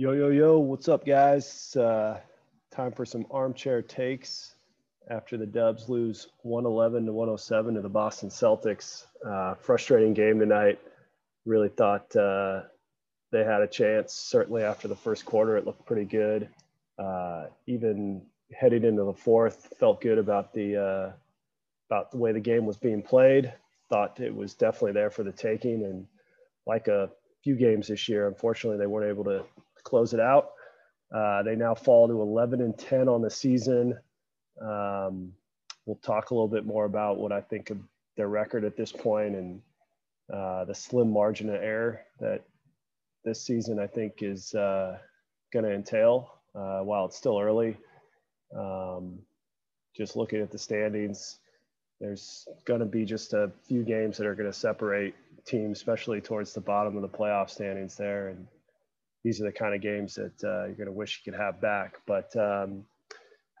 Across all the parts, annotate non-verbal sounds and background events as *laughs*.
Yo, yo, yo, what's up, guys? Uh, time for some armchair takes after the Dubs lose 111 to 107 to the Boston Celtics. Uh, frustrating game tonight. Really thought uh, they had a chance. Certainly after the first quarter, it looked pretty good. Uh, even heading into the fourth, felt good about the uh, about the way the game was being played. Thought it was definitely there for the taking, and like a few games this year, unfortunately, they weren't able to close it out. Uh, they now fall to 11 and 10 on the season. Um, we'll talk a little bit more about what I think of their record at this point and uh, the slim margin of error that this season I think is uh, going to entail uh, while it's still early. Um, just looking at the standings, there's going to be just a few games that are going to separate teams, especially towards the bottom of the playoff standings there. And these are the kind of games that uh, you're going to wish you could have back. But um,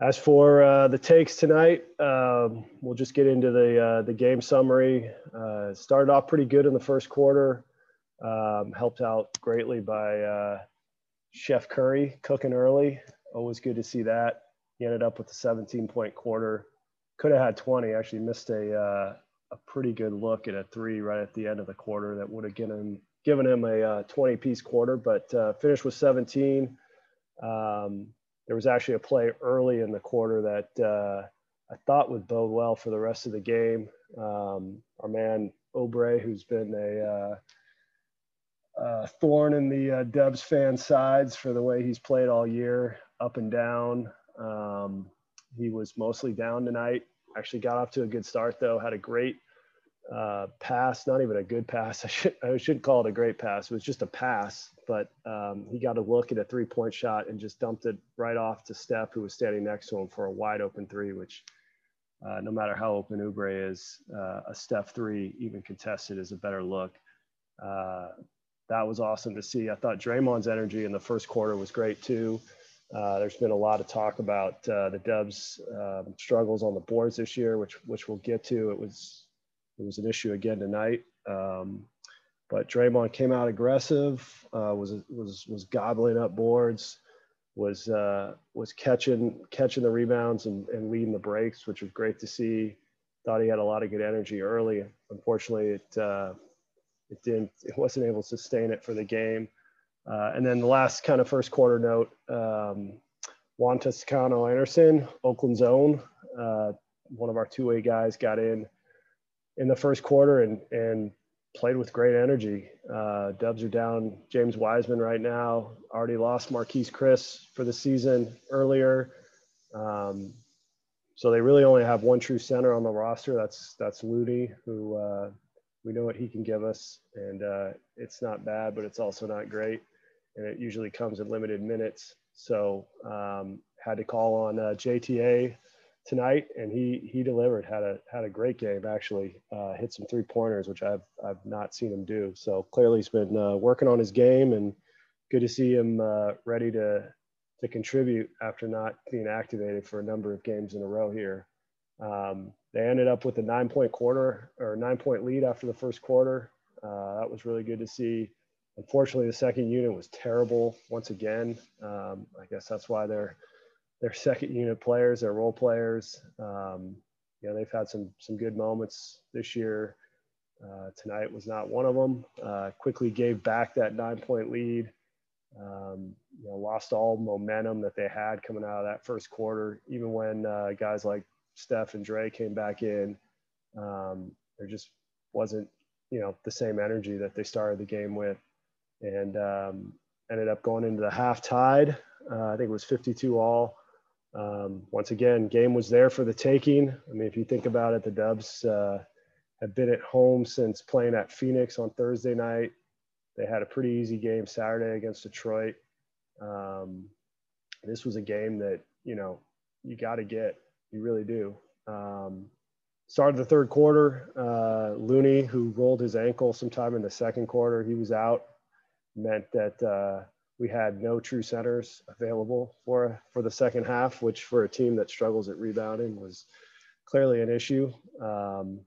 as for uh, the takes tonight, um, we'll just get into the uh, the game summary. Uh, started off pretty good in the first quarter, um, helped out greatly by uh, Chef Curry cooking early. Always good to see that. He ended up with a 17 point quarter. Could have had 20. Actually missed a uh, a pretty good look at a three right at the end of the quarter that would have given him given him a uh, 20 piece quarter, but uh, finished with 17. Um, there was actually a play early in the quarter that uh, I thought would bode well for the rest of the game. Um, our man Oubre, who's been a uh, thorn in the uh, Dubs fan sides for the way he's played all year, up and down. Um, he was mostly down tonight. Actually got off to a good start though. Had a great uh, pass, not even a good pass. *laughs* I should I shouldn't call it a great pass. It was just a pass, but um, he got a look at a three point shot and just dumped it right off to Steph, who was standing next to him for a wide open three. Which, uh, no matter how open Oubre is, uh, a Steph three, even contested, is a better look. Uh, that was awesome to see. I thought Draymond's energy in the first quarter was great too. Uh, there's been a lot of talk about uh, the Dubs um, struggles on the boards this year, which which we'll get to. It was it was an issue again tonight. Um, but Draymond came out aggressive, uh, was was was gobbling up boards, was uh, was catching catching the rebounds and, and leading the breaks, which was great to see. Thought he had a lot of good energy early. Unfortunately, it uh, it didn't it wasn't able to sustain it for the game. Uh, and then the last kind of first quarter note, um, Juan Toscano Anderson, Oakland's own, uh, one of our two-way guys, got in in the first quarter and and played with great energy. Uh, Dubs are down James Wiseman right now. Already lost Marquese Chriss for the season earlier. Um, so they really only have one true center on the roster. That's that's Looney, who uh, we know what he can give us, and uh, it's not bad, but it's also not great, and it usually comes in limited minutes. So um, had to call on uh, JTA tonight, and he he delivered. had a had a great game actually. Uh, hit some three pointers, which I've I've not seen him do. So clearly he's been uh, working on his game, and good to see him uh, ready to to contribute after not being activated for a number of games in a row here. Um, they ended up with a nine point quarter or nine point lead after the first quarter. Uh, that was really good to see. Unfortunately, the second unit was terrible once again. Um, I guess that's why they're their second unit players, their role players. Um, you know, they've had some some good moments this year. Uh, tonight was not one of them. Uh, quickly gave back that nine point lead. Um, you know, lost all momentum that they had coming out of that first quarter. Even when uh, guys like Steph and Dre came back in, um, there just wasn't you know the same energy that they started the game with, and um, ended up going into the half tied. Uh, I think it was 52 all. Um, once again, game was there for the taking. I mean, if you think about it, the Dubs uh, have been at home since playing at Phoenix on Thursday night. They had a pretty easy game Saturday against Detroit. Um, this was a game that you know you got to get. You really do. Um, started the third quarter. Uh, Looney, who rolled his ankle sometime in the second quarter, he was out. Meant that uh, we had no true centers available for for the second half, which for a team that struggles at rebounding was clearly an issue. Um,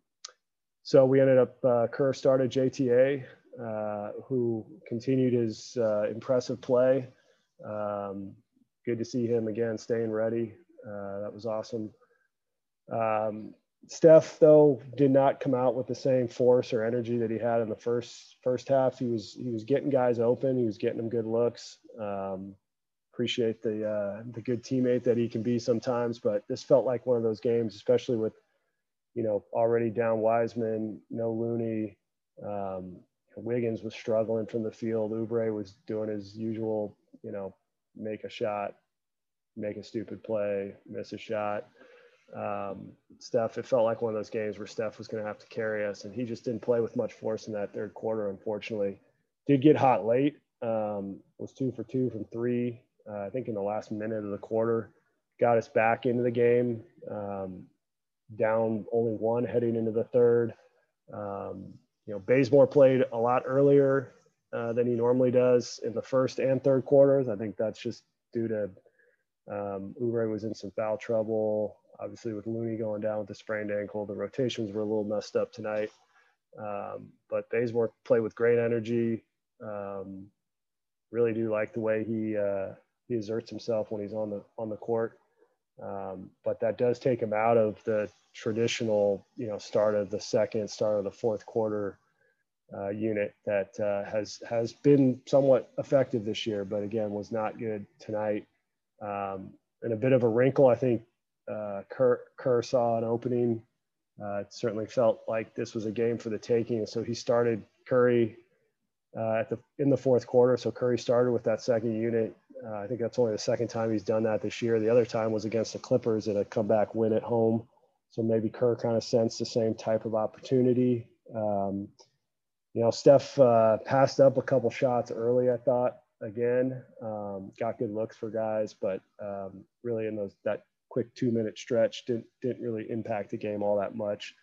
so we ended up uh, Kerr started JTA, uh, who continued his uh, impressive play. Um, good to see him again, staying ready. Uh, that was awesome. Um, Steph, though, did not come out with the same force or energy that he had in the first first half. He was he was getting guys open. He was getting them good looks. Um, appreciate the uh, the good teammate that he can be sometimes, but this felt like one of those games, especially with you know already down Wiseman, no Looney. Um, Wiggins was struggling from the field. Oubre was doing his usual, you know, make a shot, make a stupid play, miss a shot. Um, Steph, it felt like one of those games where Steph was going to have to carry us, and he just didn't play with much force in that third quarter, unfortunately. Did get hot late, um, was two for two from three, uh, I think in the last minute of the quarter. Got us back into the game, um, down only one heading into the third. Um, you know, Bazemore played a lot earlier uh, than he normally does in the first and third quarters. I think that's just due to um, was in some foul trouble. Obviously, with Looney going down with the sprained ankle, the rotations were a little messed up tonight. Um, but Bazemore played with great energy. Um, really do like the way he uh, he exerts himself when he's on the on the court. Um, but that does take him out of the traditional, you know, start of the second, start of the fourth quarter uh, unit that uh, has has been somewhat effective this year, but again was not good tonight. Um, and a bit of a wrinkle, I think. Uh, Kerr, Kerr saw an opening. Uh, it certainly felt like this was a game for the taking, and so he started Curry uh, at the in the fourth quarter. So Curry started with that second unit. Uh, I think that's only the second time he's done that this year. The other time was against the Clippers in a comeback win at home. So maybe Kerr kind of sensed the same type of opportunity. Um, you know, Steph uh, passed up a couple shots early. I thought again, um, got good looks for guys, but um, really in those that quick two minute stretch didn't didn't really impact the game all that much.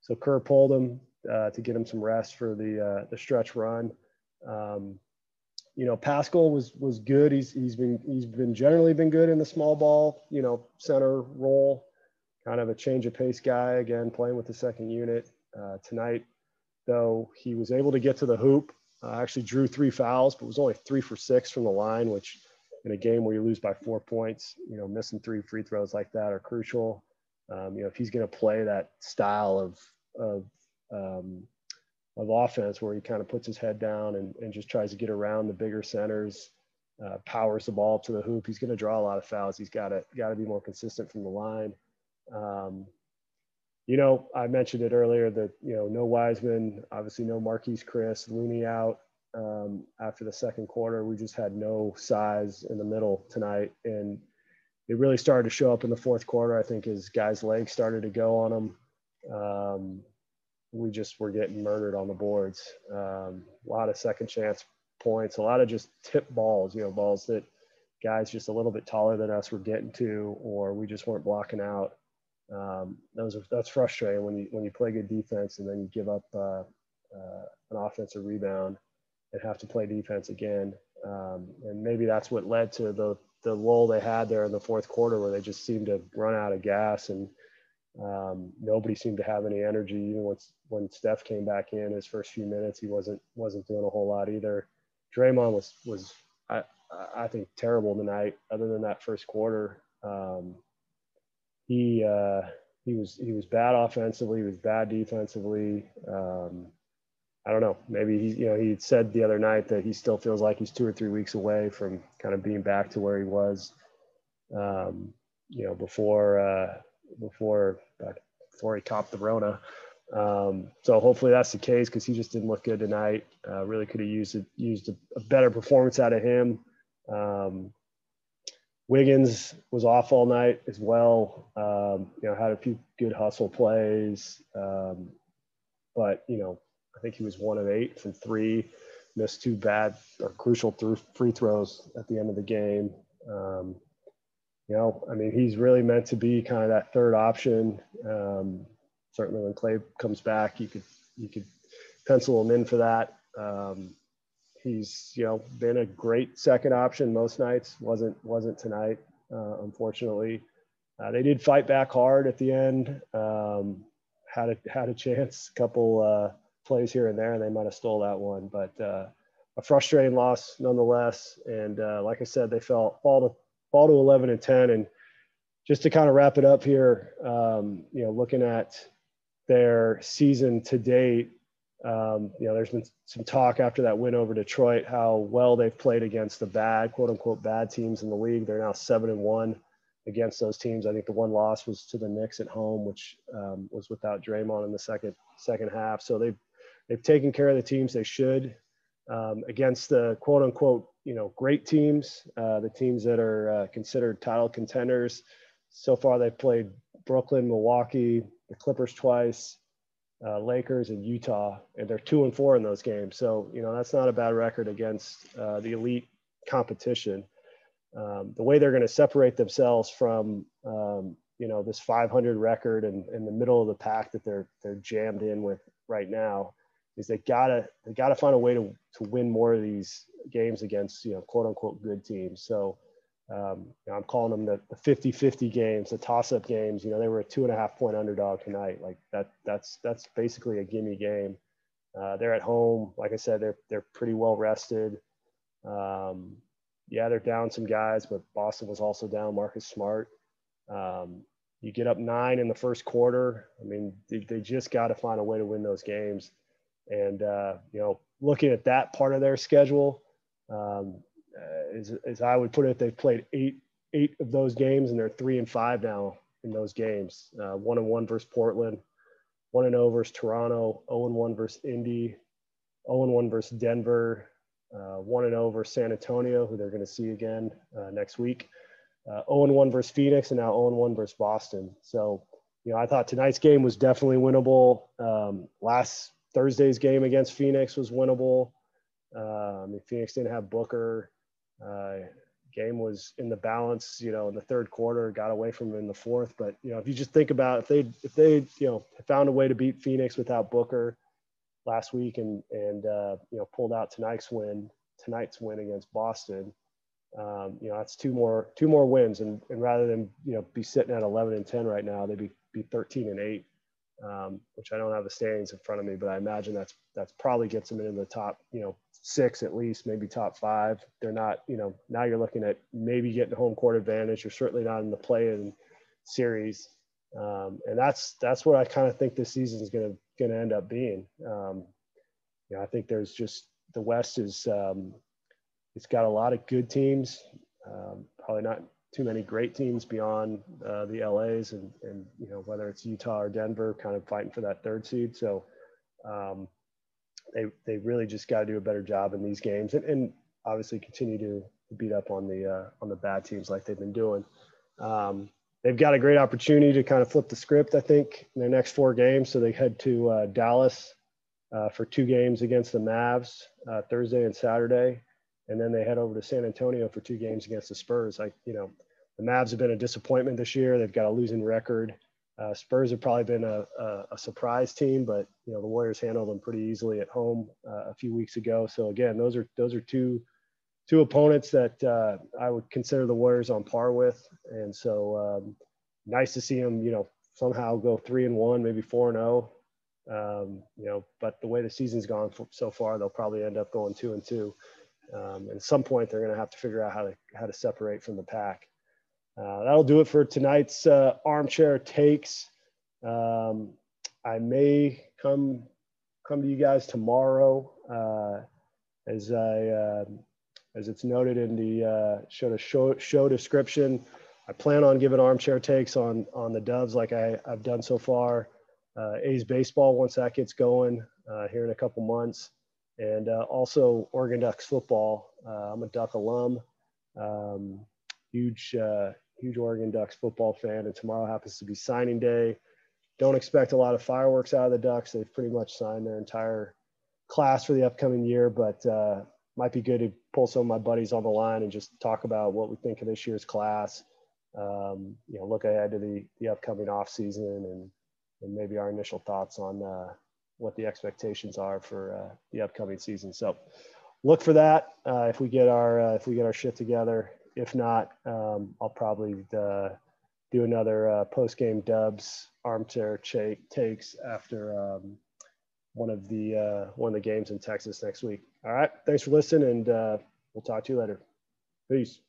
So Kerr pulled him uh, to get him some rest for the uh, the stretch run. Um, you know, Paschall was was good. He's he's been he's been generally been good in the small ball, you know, center role kind of a change of pace guy again, playing with the second unit uh, tonight. Though he was able to get to the hoop, uh, actually drew three fouls, but was only three for six from the line, which in a game where you lose by four points, you know, missing three free throws like that are crucial. Um, you know, if he's going to play that style of of um, of offense where he kind of puts his head down and, and just tries to get around the bigger centers, uh, powers the ball to the hoop, he's going to draw a lot of fouls. He's got to got to be more consistent from the line. Um, you know, I mentioned it earlier that, you know, no Wiseman, obviously no Marquese Chriss, Looney out um, after the second quarter. We just had no size in the middle tonight. And it really started to show up in the fourth quarter, I think, as guys' legs started to go on them. Um, we just were getting murdered on the boards. Um, a lot of second chance points, a lot of just tip balls, you know, balls that guys just a little bit taller than us were getting to, or we just weren't blocking out um, are, that's frustrating when you when you play good defense and then you give up uh, uh, an offensive rebound and have to play defense again. Um, and maybe that's what led to the the lull they had there in the fourth quarter where they just seemed to run out of gas and um, nobody seemed to have any energy. Even when when Steph came back in his first few minutes, he wasn't wasn't doing a whole lot either. Draymond was was I I think terrible tonight. Other than that first quarter, um, he uh, he was he was bad offensively. He was bad defensively. Um, I don't know. Maybe he you know he said the other night that he still feels like he's two or three weeks away from kind of being back to where he was. Um, you know before uh, before before he copped the Rona. Um, so hopefully that's the case because he just didn't look good tonight. Uh, really could have used it, used a, a, better performance out of him. Um, Wiggins was off all night as well. Um, you know, had a few good hustle plays, um, but you know, I think he was one of eight from three. Missed two bad or crucial through free throws at the end of the game. Um, you know, I mean, he's really meant to be kind of that third option. Um, certainly, when Clay comes back, you could you could pencil him in for that. He's you know been a great second option most nights. wasn't wasn't tonight, uh, unfortunately. Uh, they did fight back hard at the end. Um, had a had a chance, a couple uh, plays here and there, and they might have stole that one. But uh, a frustrating loss nonetheless. And uh, like I said, they fell fall to fall to 11 and 10. And just to kind of wrap it up here, um, you know, looking at their season to date, um, you know, there's been some talk after that win over Detroit how well they've played against the bad, quote unquote, bad teams in the league. They're now seven and one against those teams. I think the one loss was to the Knicks at home, which um, was without Draymond in the second second half. So they've they've taken care of the teams they should um, against the quote unquote you know great teams, uh, the teams that are uh, considered title contenders. So far, they've played Brooklyn, Milwaukee, the Clippers twice, uh, Lakers, and Utah, and they're two and four in those games. So you know that's not a bad record against uh, the elite competition. Um, the way they're going to separate themselves from um, you know this 500 record and in the middle of the pack that they're they're jammed in with right now is they gotta they gotta find a way to to win more of these games against you know quote unquote good teams. So um, you know, I'm calling them the, the 50 50 games, the toss up games. You know, they were a two and a half point underdog tonight. Like that, that's, that's basically a gimme game. Uh, they're at home. Like I said, they're, they're pretty well rested. Um, yeah, they're down some guys, but Boston was also down Marcus Smart. Um, you get up nine in the first quarter. I mean, they, they just got to find a way to win those games. And, uh, you know, looking at that part of their schedule, um, uh, as, as I would put it, they've played eight eight of those games, and they're three and five now in those games. Uh, one and one versus Portland, one and zero oh versus Toronto, zero and one versus Indy, zero and one versus Denver, uh, one and zero versus San Antonio, who they're going to see again uh, next week. Uh, 0 and 1 versus Phoenix and now 0 and 1 versus Boston. So, you know, I thought tonight's game was definitely winnable. Um, last Thursday's game against Phoenix was winnable. Uh, mean, Phoenix didn't have Booker. Uh, game was in the balance, you know, in the third quarter, got away from in the fourth. But you know, if you just think about if they if they you know found a way to beat Phoenix without Booker last week and and uh, you know pulled out tonight's win tonight's win against Boston, um, you know that's two more two more wins and and rather than you know be sitting at 11 and 10 right now, they'd be be 13 and eight um, which I don't have the standings in front of me, but I imagine that's that's probably gets them into the top, you know, six at least, maybe top five. They're not, you know, now you're looking at maybe getting home court advantage. You're certainly not in the play-in series, um, and that's that's what I kind of think this season is going to going to end up being. Um, you know, I think there's just the West is um, it's got a lot of good teams. Um, probably not too many great teams beyond uh, the LAs and, and, you know, whether it's Utah or Denver kind of fighting for that third seed. So um, they, they really just got to do a better job in these games and, and obviously continue to beat up on the, uh, on the bad teams like they've been doing. Um, they've got a great opportunity to kind of flip the script, I think, in their next four games. So they head to uh, Dallas uh, for two games against the Mavs uh, Thursday and Saturday and then they head over to San Antonio for two games against the Spurs. Like you know, the Mavs have been a disappointment this year. They've got a losing record. Uh, Spurs have probably been a, a, a, surprise team, but you know the Warriors handled them pretty easily at home uh, a few weeks ago. So again, those are those are two two opponents that uh, I would consider the Warriors on par with, and so um, nice to see them, you know, somehow go three and one, maybe four and zero. Oh. Um, you know, but the way the season's gone so far, they'll probably end up going two and two. Um, at some point, they're going to have to figure out how to how to separate from the pack. Uh, that'll do it for tonight's uh, armchair takes. Um, I may come come to you guys tomorrow, uh, as I um, as it's noted in the uh, show, show show description. I plan on giving armchair takes on on the Dubs like I, have done so far. Uh, A's baseball once that gets going uh, here in a couple months and also Oregon Ducks football. I'm a Duck alum, um, huge, uh, huge Oregon Ducks football fan, and tomorrow happens to be signing day. Don't expect a lot of fireworks out of the Ducks. They've pretty much signed their entire class for the upcoming year, but uh, might be good to pull some of my buddies on the line and just talk about what we think of this year's class. Um, you know, look ahead to the the upcoming off season and and maybe our initial thoughts on uh, what the expectations are for uh, the upcoming season. So look for that uh, if we get our uh, if we get our shit together. If not, um, I'll probably uh, do another uh, post game dubs armchair ch- takes after um, one of the uh, one of the games in Texas next week. All right, thanks for listening, and uh, we'll talk to you later. Peace.